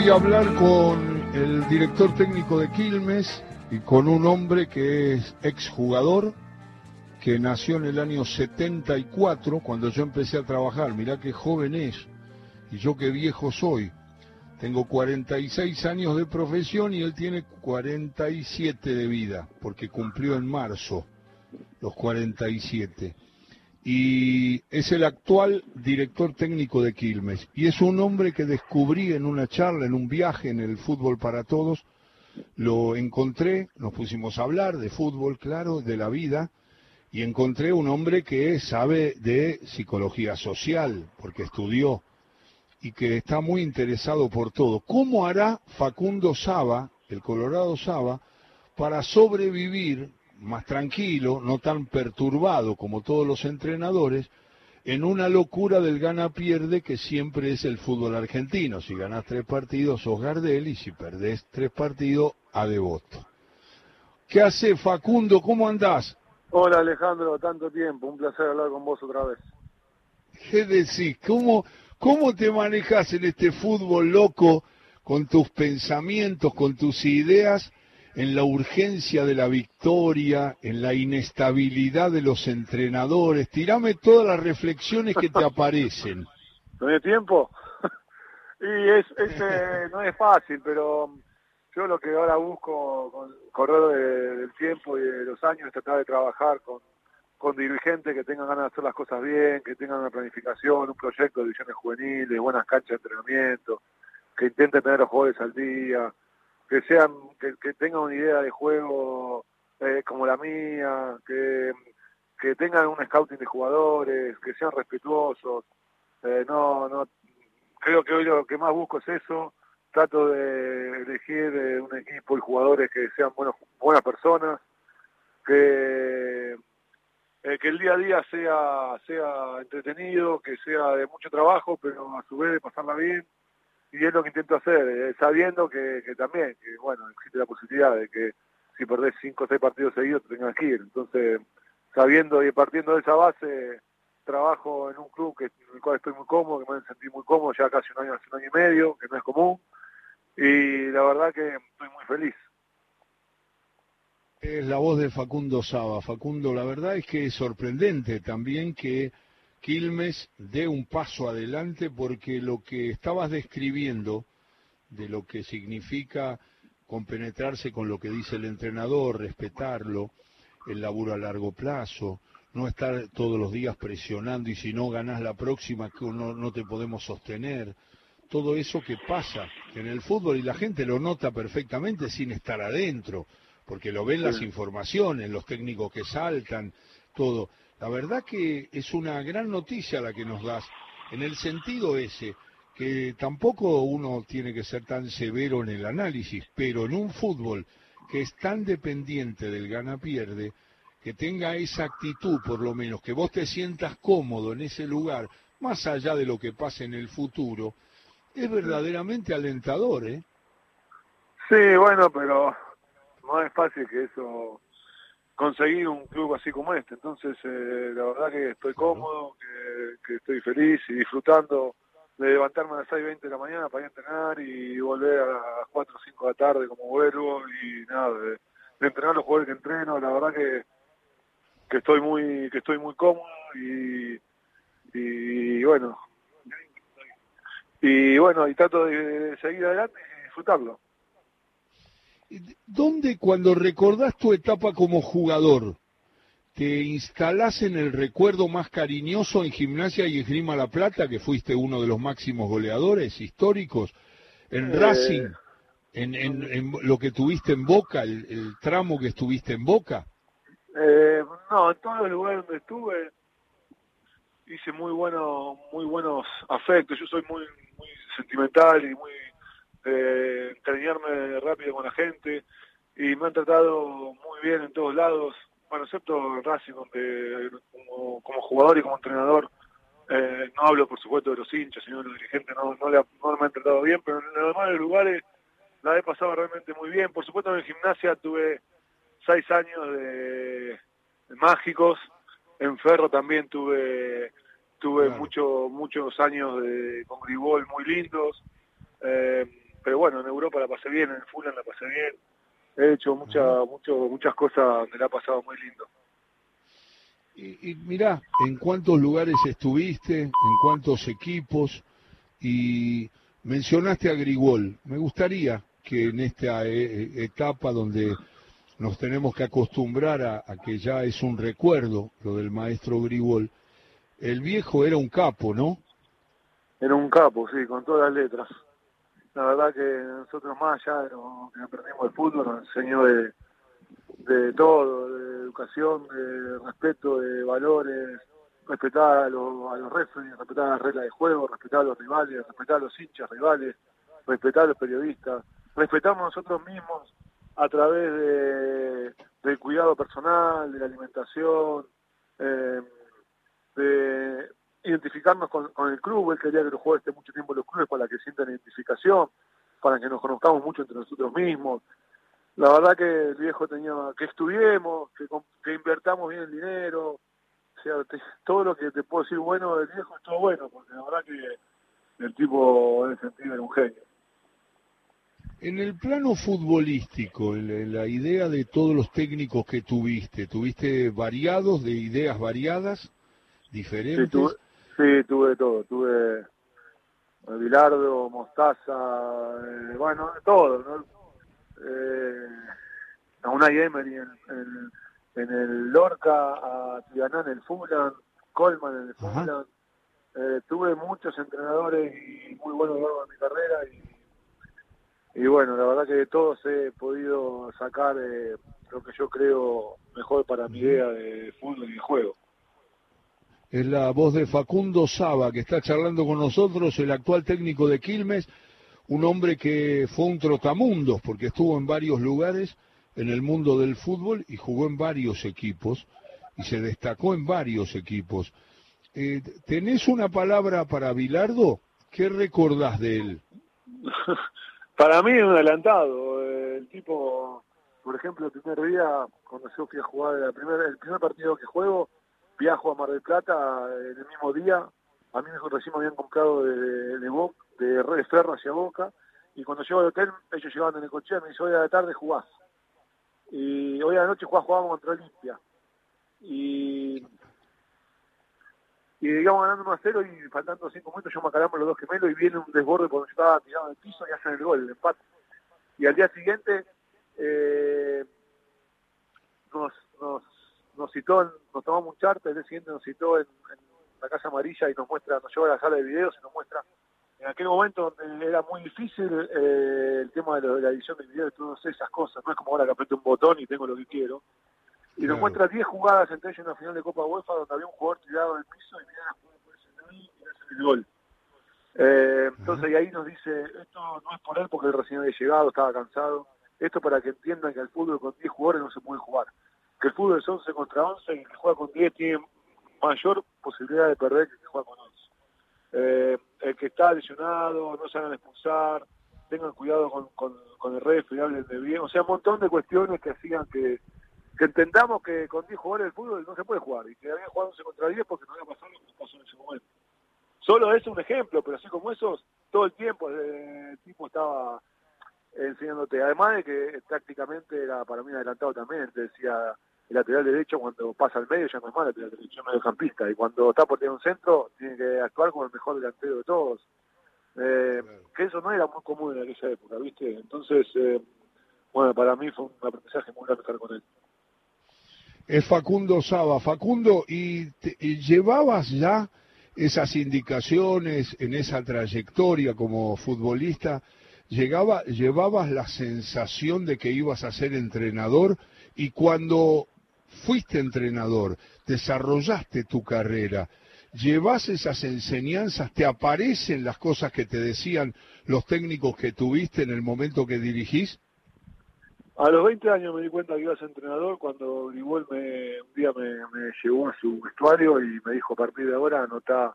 Voy a hablar con el director técnico de Quilmes y con un hombre que es exjugador, que nació en el año 74, cuando yo empecé a trabajar. Mirá qué joven es y yo qué viejo soy. Tengo 46 años de profesión y él tiene 47 de vida, porque cumplió en marzo los 47 y es el actual director técnico de Quilmes. Y es un hombre que descubrí en una charla, en un viaje en el fútbol para todos. Lo encontré, nos pusimos a hablar de fútbol, claro, de la vida, y encontré un hombre que sabe de psicología social, porque estudió, y que está muy interesado por todo. ¿Cómo hará Facundo Saba, el Colorado Saba, para sobrevivir más tranquilo, no tan perturbado como todos los entrenadores, en una locura del gana-pierde que siempre es el fútbol argentino. Si ganás tres partidos, sos Gardel, y si perdés tres partidos, a devoto. ¿Qué hace Facundo? ¿Cómo andás? Hola Alejandro, tanto tiempo, un placer hablar con vos otra vez. ¿Qué decís? ¿Cómo, cómo te manejas en este fútbol loco con tus pensamientos, con tus ideas? En la urgencia de la victoria, en la inestabilidad de los entrenadores. Tirame todas las reflexiones que te aparecen. ¿No hay tiempo? y es, eh, no es fácil, pero yo lo que ahora busco con correr del tiempo y de los años es tratar de trabajar con, con dirigentes que tengan ganas de hacer las cosas bien, que tengan una planificación, un proyecto de divisiones juveniles, buenas canchas de entrenamiento, que intenten tener los jugadores al día, que sean que, tengan una idea de juego eh, como la mía, que, que tengan un scouting de jugadores, que sean respetuosos. Eh, no, no, creo que hoy lo que más busco es eso. Trato de elegir eh, un equipo y jugadores que sean buenos, buenas personas, que que el día a día sea sea entretenido, que sea de mucho trabajo, pero a su vez de pasarla bien y es lo que intento hacer, eh, sabiendo que, también, que bueno, existe la posibilidad de que si perdés cinco o seis partidos seguidos te tengas que ir. Entonces, sabiendo y partiendo de esa base, trabajo en un club en el cual estoy muy cómodo, que me sentí muy cómodo ya casi un año, hace un año y medio, que no es común, y la verdad que estoy muy feliz. Es la voz de Facundo Saba. Facundo, la verdad es que es sorprendente también que Quilmes dé un paso adelante porque lo que estabas describiendo de lo que significa compenetrarse con lo que dice el entrenador, respetarlo, el laburo a largo plazo, no estar todos los días presionando y si no ganas la próxima que no, no te podemos sostener, todo eso que pasa en el fútbol y la gente lo nota perfectamente sin estar adentro, porque lo ven las informaciones, los técnicos que saltan, todo. La verdad que es una gran noticia la que nos das, en el sentido ese, que tampoco uno tiene que ser tan severo en el análisis, pero en un fútbol que es tan dependiente del gana-pierde, que tenga esa actitud por lo menos, que vos te sientas cómodo en ese lugar, más allá de lo que pase en el futuro, es verdaderamente alentador, ¿eh? Sí, bueno, pero no es fácil que eso conseguir un club así como este. Entonces, eh, la verdad que estoy cómodo, que, estoy feliz y disfrutando de levantarme a las 6.20 de la mañana para ir a entrenar y volver a las 4 o 5 de la tarde como vuelvo y nada, de, entrenar los jugadores que entreno. La verdad que, que estoy muy que estoy muy cómodo y, y bueno, y bueno, y trato de seguir adelante y disfrutarlo. ¿Dónde cuando recordás tu etapa como jugador, te instalás en el recuerdo más cariñoso en Gimnasia y Esgrima La Plata, que fuiste uno de los máximos goleadores históricos, en eh, Racing, en, lo que tuviste en Boca, el, tramo que estuviste en Boca? Eh, no, en todos los lugares donde estuve hice muy bueno, muy buenos afectos. Yo soy muy, muy sentimental y muy eh, encariñarme rápido con la gente y me han tratado muy bien en todos lados, bueno, excepto en Racing, donde como, como jugador y como entrenador eh, no hablo por supuesto de los hinchas, sino de los dirigentes, no, no, no me han tratado bien, pero en los demás lugares la he pasado realmente muy bien. Por supuesto en gimnasia tuve seis años de, mágicos, en Ferro también tuve tuve muchos muchos años de, con Gribol muy lindos. Eh, pero bueno, en Europa la pasé bien, en Fulham la pasé bien. He hecho mucha, mucho, muchas cosas, me la ha pasado muy lindo. Y, y mirá, ¿en cuántos lugares estuviste? ¿En cuántos equipos? Y mencionaste a Grigol. Me gustaría que en esta eh, etapa donde nos tenemos que acostumbrar a, que ya es un recuerdo lo del maestro Grigol, el viejo era un capo, ¿no? Era un capo, sí, con todas las letras. La verdad que nosotros más allá de lo que aprendimos de fútbol nos enseñó de, todo, de educación, de respeto, de valores, respetar a los, a los referees, respetar las reglas de juego, respetar a los rivales, respetar a los hinchas rivales, respetar a los periodistas, respetamos nosotros mismos a través de, del cuidado personal, de la alimentación, eh, de identificarnos con, el club. Él quería que los jugadores estén mucho tiempo en los clubes para que sientan identificación, para que nos conozcamos mucho entre nosotros mismos. La verdad que el viejo tenía que estudiemos, que, que invertamos bien el dinero, o sea, todo lo que te puedo decir bueno del viejo es todo bueno, porque la verdad que el tipo en ese sentido era un genio. En el plano futbolístico, la idea de todos los técnicos que tuviste, ¿tuviste variados, de ideas variadas, diferentes? Sí, tuve, todo. Tuve Bilardo, Mostaza, eh, bueno, todo, ¿no? Eh, a una Emery en, en, el Lorca, a Tianán en el Fulham, Colman en el Fulham. Eh, tuve muchos entrenadores y muy buenos a lo largo de mi carrera y y bueno, la verdad que de todos he podido sacar eh, lo que yo creo mejor para mi idea de fútbol y de juego. Es la voz de Facundo Saba, que está charlando con nosotros, el actual técnico de Quilmes, un hombre que fue un trotamundos, porque estuvo en varios lugares en el mundo del fútbol y jugó en varios equipos, y se destacó en varios equipos. Eh, ¿Tenés una palabra para Bilardo? ¿Qué recordás de él? Para mí es un adelantado. El tipo, por ejemplo, el primer día, cuando yo fui a jugar el primer, el primer partido que juego, viajo a Mar del Plata en el mismo día. A mí recién me habían comprado de, de, Ferro hacia Boca. Y cuando llego al hotel, ellos llegaban en el coche me dicen, hoy a la tarde jugás. Y hoy a la noche jugábamos contra Olimpia. Y y digamos ganando 1 a 0 y faltando 5 minutos yo me acalamo los dos gemelos y viene un desborde cuando yo estaba tirado en el piso y hacen el gol, el empate. Y al día siguiente eh, nos, nos, nos citó, nos tomamos un charter, el día siguiente nos citó en, la Casa Amarilla y nos muestra, nos lleva a la sala de videos y nos muestra en aquel momento donde era muy difícil eh, el tema de, la edición de videos y todas esas cosas, no es como ahora que aprieto un botón y tengo lo que quiero y nos muestra 10 jugadas entre ellos en una final de Copa UEFA donde había un jugador tirado en el piso y mira por ese y hace el gol. Eh, entonces, y ahí nos dice, esto no es por él porque él recién había llegado, estaba cansado. Esto para que entiendan que el fútbol con 10 jugadores no se puede jugar. Que el fútbol es 11 contra 11 y el que juega con 10 tiene mayor posibilidad de perder que el que juega con 11. Eh, el que está lesionado, no se hagan expulsar, tengan cuidado con, con, con el rey, hablen de bien. O sea, un montón de cuestiones que hacían que que entendamos que con 10 jugadores del fútbol no se puede jugar y que había jugado 11 contra 10 porque no había pasado lo que pasó en ese momento. Solo es un ejemplo, pero así como esos, todo el tiempo el tipo estaba enseñándote. Además de que tácticamente era para mí adelantado también, te decía el lateral derecho cuando pasa al medio ya no es más lateral derecho, es mediocampista y cuando está por tener un centro tiene que actuar como el mejor delantero de todos. Eh, que eso no era muy común en aquella época, ¿viste? Entonces, eh, bueno, para mí fue un aprendizaje muy grande estar con él es Facundo Saba. Facundo, ¿y, llevabas ya esas indicaciones en esa trayectoria como futbolista? Llegaba, ¿Llevabas la sensación de que ibas a ser entrenador? Y cuando fuiste entrenador, desarrollaste tu carrera, ¿llevas esas enseñanzas? ¿Te aparecen las cosas que te decían los técnicos que tuviste en el momento que dirigís? A los 20 años me di cuenta que iba a entrenador cuando Grigol me, un día me, llevó a su vestuario y me dijo a partir de ahora anota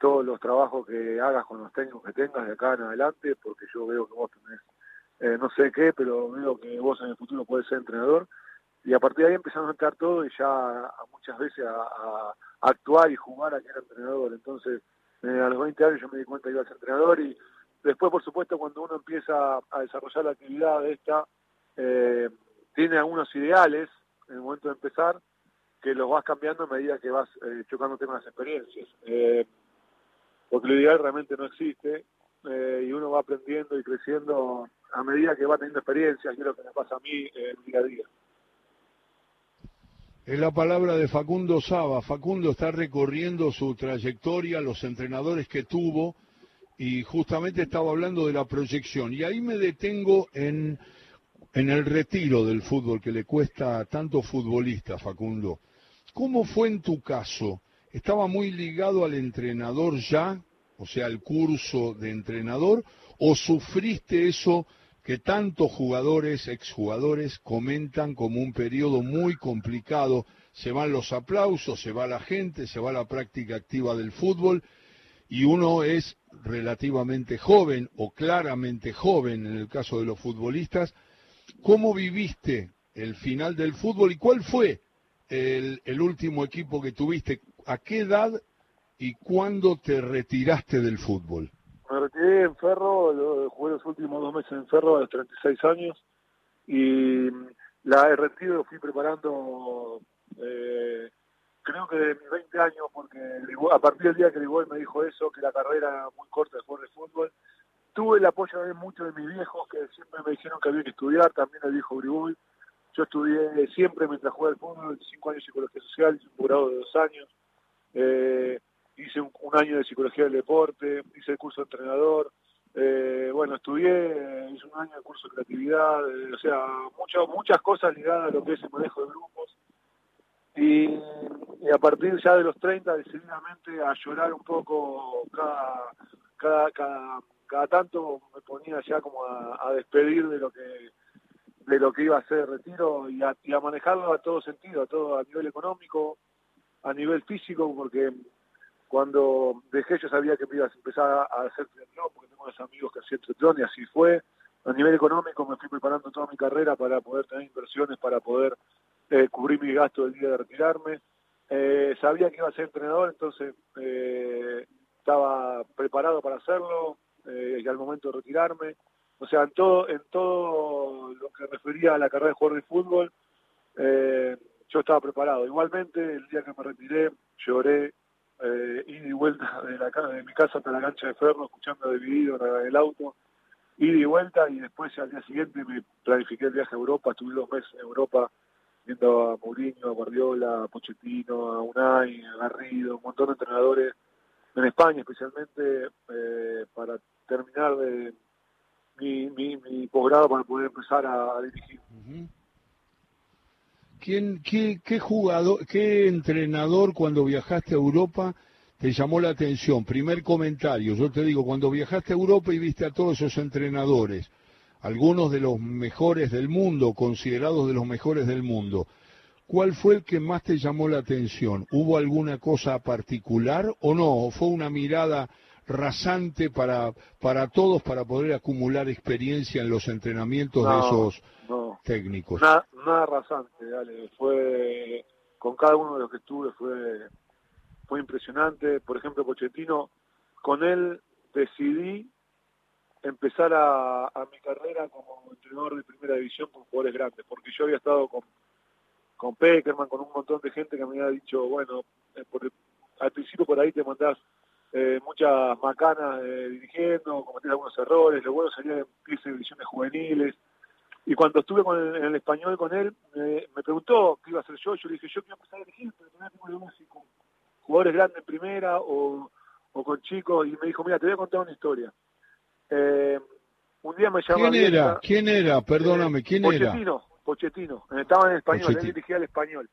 todos los trabajos que hagas con los técnicos que tengas de acá en adelante porque yo veo que vos tenés eh, no sé qué, pero veo que vos en el futuro podés ser entrenador y a partir de ahí empezamos a entrar todo y ya muchas veces a, actuar y jugar a que era entrenador. Entonces, eh, a los 20 años yo me di cuenta que iba a ser entrenador y Después, por supuesto, cuando uno empieza a desarrollar la actividad de esta, eh, tiene algunos ideales en el momento de empezar que los vas cambiando a medida que vas eh, chocándote con las experiencias. Eh, porque lo ideal realmente no existe y uno va aprendiendo y creciendo a medida que va teniendo experiencias, y es lo que me pasa a mí día a día. Es la palabra de Facundo Saba. Facundo está recorriendo su trayectoria, los entrenadores que tuvo, y justamente estaba hablando de la proyección. Y ahí me detengo en, en el retiro del fútbol que le cuesta a tanto futbolista, Facundo. ¿Cómo fue en tu caso? ¿Estaba muy ligado al entrenador ya, o sea, al curso de entrenador, o sufriste eso que tantos jugadores, exjugadores, comentan como un periodo muy complicado? Se van los aplausos, se va la gente, se va la práctica activa del fútbol y uno es relativamente joven o claramente joven en el caso de los futbolistas, ¿cómo viviste el final del fútbol y cuál fue el, último equipo que tuviste? ¿A qué edad y cuándo te retiraste del fútbol? Me retiré en Ferro, jugué los últimos dos meses en Ferro a los 36 años y la el retiro fui preparando eh, creo que de mis 20 años, porque a partir del día que Grigol me dijo eso, que la carrera era muy corta de jugar de fútbol, tuve el apoyo de muchos de mis viejos que siempre me dijeron que había que estudiar, también el viejo Grigol. Yo estudié siempre mientras jugaba al fútbol, cinco años de psicología social, un grado de dos años, eh, hice un, año de psicología del deporte, hice el curso de entrenador, eh, bueno, estudié, hice un año de curso de creatividad, eh, o sea, muchas muchas cosas ligadas a lo que es el manejo de grupos. Y, a partir ya de los 30 decididamente a llorar un poco cada, cada, cada, cada tanto me ponía ya como a, despedir de lo que de lo que iba a ser el retiro y a, y a manejarlo a todo sentido, a todo a nivel económico, a nivel físico, porque cuando dejé yo sabía que me ibas a empezar a hacer triatlón, porque tengo unos amigos que hacían triatlón y así fue. A nivel económico me fui preparando toda mi carrera para poder tener inversiones, para poder eh, cubrí mi gasto el día de retirarme. Eh, sabía que iba a ser entrenador, entonces eh, estaba preparado para hacerlo eh, y al momento de retirarme. O sea, en todo, en todo lo que refería a la carrera de jugador de fútbol, yo estaba preparado. Igualmente, el día que me retiré, lloré, eh, ida y vuelta de, la, de mi casa hasta la cancha de Ferro, escuchando dividido el auto, ida y vuelta, y después al día siguiente me planifiqué el viaje a Europa, estuve dos meses en Europa viendo a Mourinho, a Guardiola, a Pochettino, a Unai, a Garrido, un montón de entrenadores en España especialmente eh, para terminar de mi, mi, posgrado para poder empezar a, dirigir. ¿Quién, qué, jugador, qué entrenador cuando viajaste a Europa te llamó la atención? Primer comentario, yo te digo, cuando viajaste a Europa y viste a todos esos entrenadores, algunos de los mejores del mundo, considerados de los mejores del mundo. ¿Cuál fue el que más te llamó la atención? ¿Hubo alguna cosa particular o no? ¿Fue una mirada rasante para, para todos para poder acumular experiencia en los entrenamientos de esos técnicos? Nada, nada rasante, dale. Fue, con cada uno de los que estuve fue, fue impresionante. Por ejemplo, Pochettino, con él decidí empezar a, mi carrera como entrenador de primera división con jugadores grandes, porque yo había estado con, con Peckerman, con un montón de gente que me había dicho, bueno, eh, al principio por ahí te mandás eh, muchas macanas eh, dirigiendo, cometés algunos errores, lo bueno sería empiece divisiones juveniles. Y cuando estuve con el, en el español con él, me preguntó qué iba a hacer yo, yo le dije, yo quiero empezar a dirigir, pero no tengo con jugadores grandes en primera o, o con chicos, y me dijo, mira, te voy a contar una historia. Eh, un día me llamó. ¿Quién era? ¿Quién era? Perdóname, ¿quién Pochettino, era? Pochettino, estaba en español, él dirigía al español.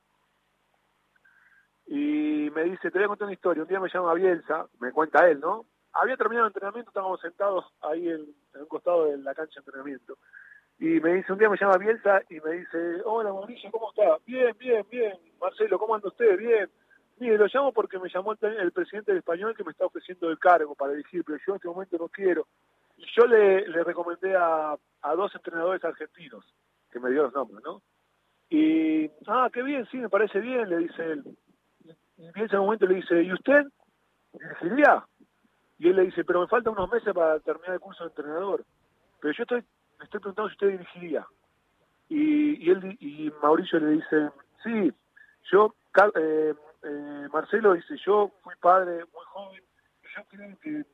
Y me dice, te voy a contar una historia. Un día me llama Bielsa, me cuenta él, ¿no? Había terminado el entrenamiento, estábamos sentados ahí en, un costado de la cancha de entrenamiento. Y me dice, un día me llama Bielsa y me dice, hola Mauricio, ¿cómo está? Bien, bien, bien. Marcelo, ¿cómo anda usted? Bien. Mire, lo llamo porque me llamó el, presidente del español que me está ofreciendo el cargo para dirigir, pero yo en este momento no quiero yo le, le recomendé a, a, dos entrenadores argentinos, que me dio los nombres, ¿no? Y, ah, qué bien, sí, me parece bien, le dice él. Y en ese momento le dice, ¿y usted? ¿Dirigiría? Y él le dice, pero me faltan unos meses para terminar el curso de entrenador. Pero yo estoy, me estoy preguntando si usted dirigiría. Y, y, él, y Mauricio le dice, sí, yo, eh, eh, Marcelo dice, yo fui padre muy joven, yo creo que,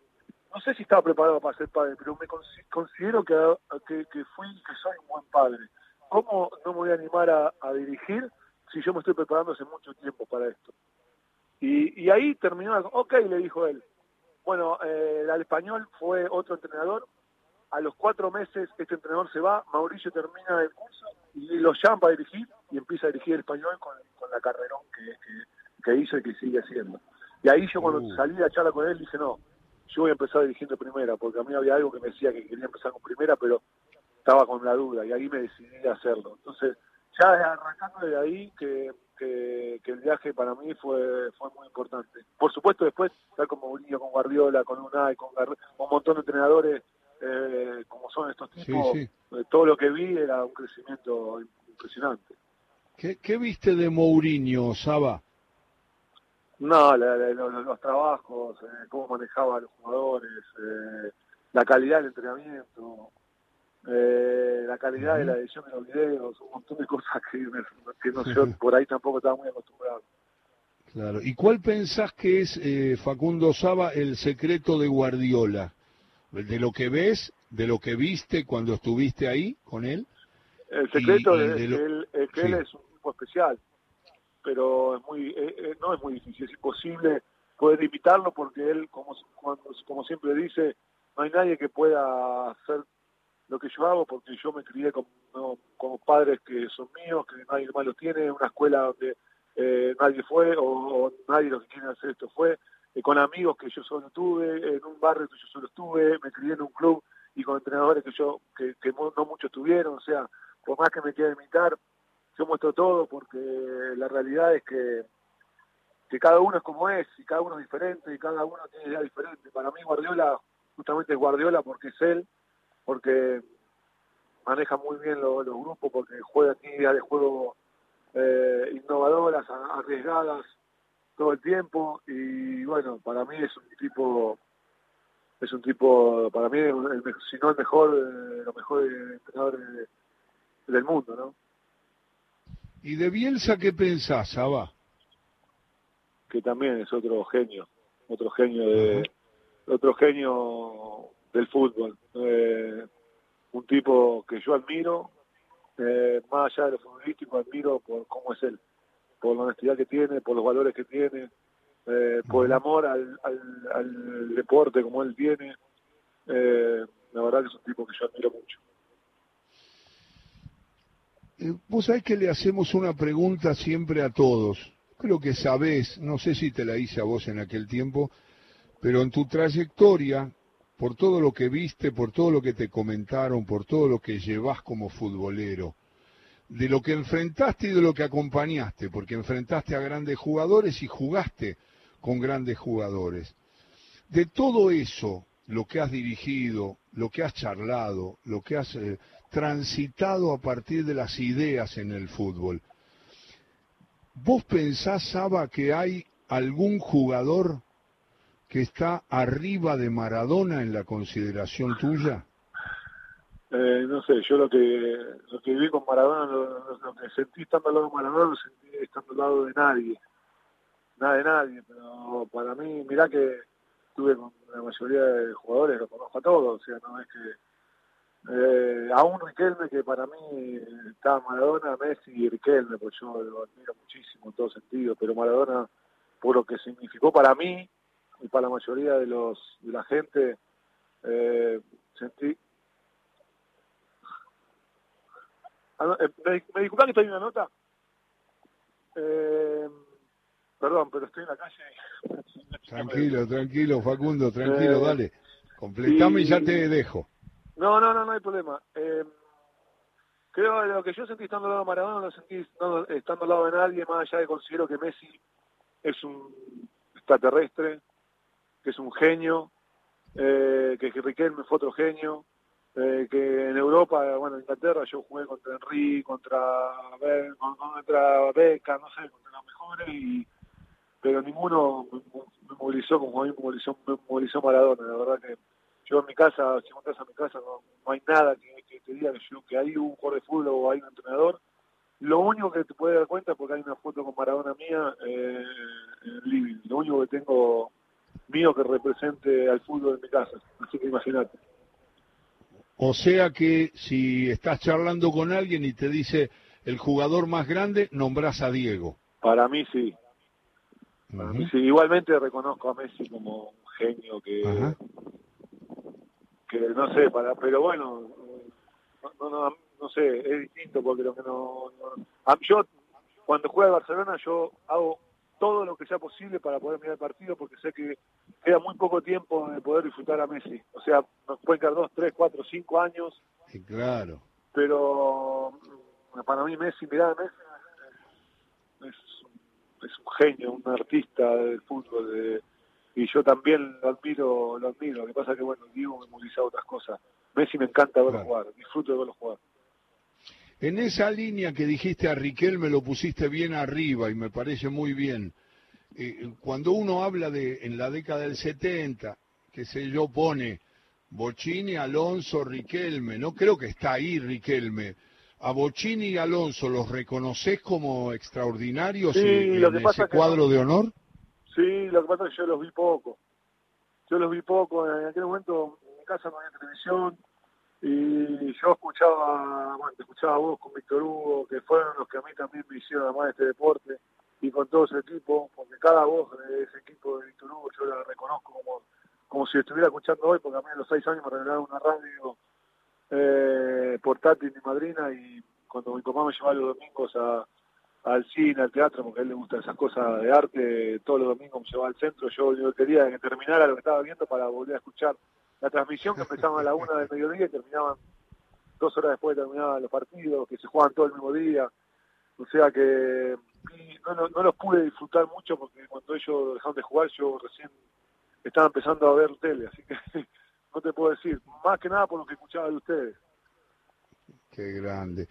no sé si estaba preparado para ser padre, pero me considero que, que, que fui, que soy un buen padre. ¿Cómo no me voy a animar a, a dirigir si yo me estoy preparando hace mucho tiempo para esto? Y, y ahí terminó, ok, le dijo él. Bueno, eh, el español fue otro entrenador. A los cuatro meses este entrenador se va, Mauricio termina el curso y lo llama para dirigir y empieza a dirigir el español con, con la carrerón que, que, hizo y que sigue haciendo. Y ahí yo cuando uh. salí a charla con él dije, no, yo voy a empezar dirigiendo primera, porque a mí había algo que me decía que quería empezar con primera, pero estaba con la duda y ahí me decidí a hacerlo. Entonces, ya arrancando de ahí que que, el viaje para mí fue fue muy importante. Por supuesto, después, tal como Mourinho con Guardiola, con Unai, con, un montón de entrenadores, eh, como son estos tipos, eh, todo lo que vi era un crecimiento impresionante. ¿Qué, viste de Mourinho, Saba? No, los, trabajos, eh, cómo manejaba a los jugadores, la calidad del entrenamiento, eh, la calidad de la edición de los videos, un montón de cosas que, que no por ahí tampoco estaba muy acostumbrado. Claro. ¿Y cuál pensás que es, eh, Facundo Saba, el secreto de Guardiola? ¿De lo que ves, de lo que viste cuando estuviste ahí con él? El secreto es, que, él, que él, es un tipo especial, pero es muy, eh, eh, no es muy difícil, es imposible poder imitarlo porque él, como, como siempre dice, no hay nadie que pueda hacer lo que yo hago porque yo me crié con, como padres que son míos, que nadie más los tiene, una escuela donde eh, nadie fue o, nadie lo que quiere hacer esto fue, eh, con amigos que yo solo tuve, en un barrio que yo solo estuve, me crié en un club y con entrenadores que yo que, no muchos tuvieron, o sea, por más que me quiera imitar, yo muestro todo porque la realidad es que que cada uno es como es y cada uno es diferente y cada uno tiene idea diferente. Para mí Guardiola justamente es Guardiola porque es él porque maneja muy bien los grupos, porque juega ideas de juego eh, innovadoras, arriesgadas todo el tiempo y bueno, para mí es un tipo es un tipo, para mí, el, si no el mejor, eh, lo mejor entrenador del mundo, ¿no? ¿Y de Bielsa qué pensás, Saba? Que también es otro genio, otro genio de, otro genio del fútbol. Eh, un tipo que yo admiro, eh, más allá de lo futbolístico, admiro por cómo es él, por la honestidad que tiene, por los valores que tiene, eh, por el amor al, al, deporte como él tiene. la verdad que es un tipo que yo admiro mucho. Vos sabés que le hacemos una pregunta siempre a todos. Creo que sabés, no sé si te la hice a vos en aquel tiempo, pero en tu trayectoria por todo lo que viste, por todo lo que te comentaron, por todo lo que llevas como futbolero, de lo que enfrentaste y de lo que acompañaste, porque enfrentaste a grandes jugadores y jugaste con grandes jugadores. De todo eso, lo que has dirigido, lo que has charlado, lo que has eh, transitado a partir de las ideas en el fútbol, ¿vos pensás, Saba, que hay algún jugador que está arriba de Maradona en la consideración tuya? Eh, no sé, yo lo que lo que viví con Maradona, lo, que sentí estando al lado de Maradona, lo sentí estando al lado de nadie. Nada de nadie, pero para mí, mirá que estuve con la mayoría de jugadores, lo conozco a todos, o sea, no es que... Eh, aún Riquelme, que para mí estaba Maradona, Messi y Riquelme, pues yo lo admiro muchísimo en todo sentido, pero Maradona, por lo que significó para mí, y para la mayoría de los de la gente eh, sentí ah, eh, me, me disculpa que estoy en una nota. Eh, perdón pero estoy en la calle tranquilo tranquilo Facundo tranquilo eh, dale. Completame y, ya te dejo. No no no no hay problema. Eh, creo que lo que yo sentí estando al lado de Maradona lo sentí estando al lado de nadie más allá de considero que Messi es un extraterrestre que es un genio, eh, que, Riquelme fue otro genio, eh, que en Europa, bueno, en Inglaterra yo jugué contra Henry, contra, contra Beca, no sé, contra los mejores, y, pero ninguno me, movilizó como a mí me movilizó, me movilizó Maradona. La verdad que yo en mi casa, si montas a mi casa, no, no hay nada que, que, te diga que, yo, que hay un jugador de fútbol o hay un entrenador. Lo único que te puedes dar cuenta porque hay una foto con Maradona mía eh, en. Lo único que tengo mío que represente al fútbol en mi casa. Así que imagínate. O sea que si estás charlando con alguien y te dice el jugador más grande, nombras a Diego. Para mí sí. Para mí sí. Igualmente reconozco a Messi como un genio que, que no sé, para, pero bueno, no, no, no, sé, es distinto porque lo que no, no, yo cuando juega Barcelona yo hago todo lo que sea posible para poder mirar el partido porque sé que queda muy poco tiempo de poder disfrutar a Messi. O sea, nos pueden quedar dos, tres, cuatro, cinco años. Sí, claro. Pero mm, para mí Messi, mirá, Messi es, es un genio, un artista del fútbol. De, y yo también lo admiro, lo admiro. Lo que pasa es que, bueno, Diego me moviliza otras cosas. Messi me encanta verlo claro. jugar, disfruto de verlo jugar. En esa línea que dijiste a Riquelme lo pusiste bien arriba y me parece muy bien. Eh, cuando uno habla de en la década del 70, que sé yo, pone Bocini, Alonso, Riquelme, no creo que está ahí Riquelme. ¿A Bocini y Alonso los reconoces como extraordinarios sí, en, lo que en pasa ese cuadro no. de honor? Sí, lo que pasa es que yo los vi poco. Yo los vi poco. En aquel momento en mi casa no había televisión, y yo escuchaba, bueno, te escuchaba vos con Víctor Hugo, que fueron los que a mí también me hicieron amar este deporte, y con todo ese equipo, porque cada voz de ese equipo de Víctor Hugo yo la reconozco como, como si estuviera escuchando hoy, porque a mí a los seis años me regalaron una radio eh, portátil mi madrina, y cuando mi papá me llevaba los domingos al cine, al teatro, porque a él le gustan esas cosas de arte, todos los domingos me llevaba al centro, yo, yo quería que terminara lo que estaba viendo para volver a escuchar la transmisión que empezaba a la una del mediodía y terminaban dos horas después de terminaban los partidos, que se jugaban todo el mismo día. O sea que no, no, no, los pude disfrutar mucho porque cuando ellos dejaron de jugar yo recién estaba empezando a ver tele, así que no te puedo decir, más que nada por lo que escuchaba de ustedes. Qué grande.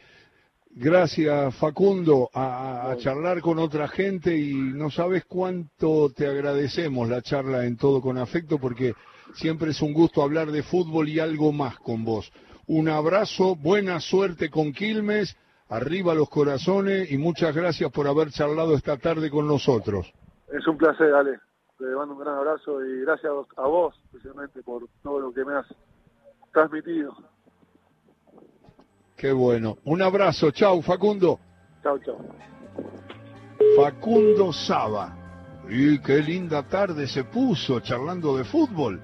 Gracias Facundo, a, a, charlar con otra gente y no sabes cuánto te agradecemos la charla en todo con afecto porque Siempre es un gusto hablar de fútbol y algo más con vos. Un abrazo, buena suerte con Quilmes, arriba los corazones y muchas gracias por haber charlado esta tarde con nosotros. Es un placer, Ale. Te mando un gran abrazo y gracias a vos, especialmente, por todo lo que me has transmitido. Qué bueno. Un abrazo. Chau, Facundo. Chau, chau. Facundo Saba. Y qué linda tarde se puso charlando de fútbol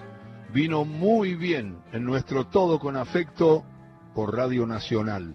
vino muy bien en nuestro Todo con Afecto por Radio Nacional.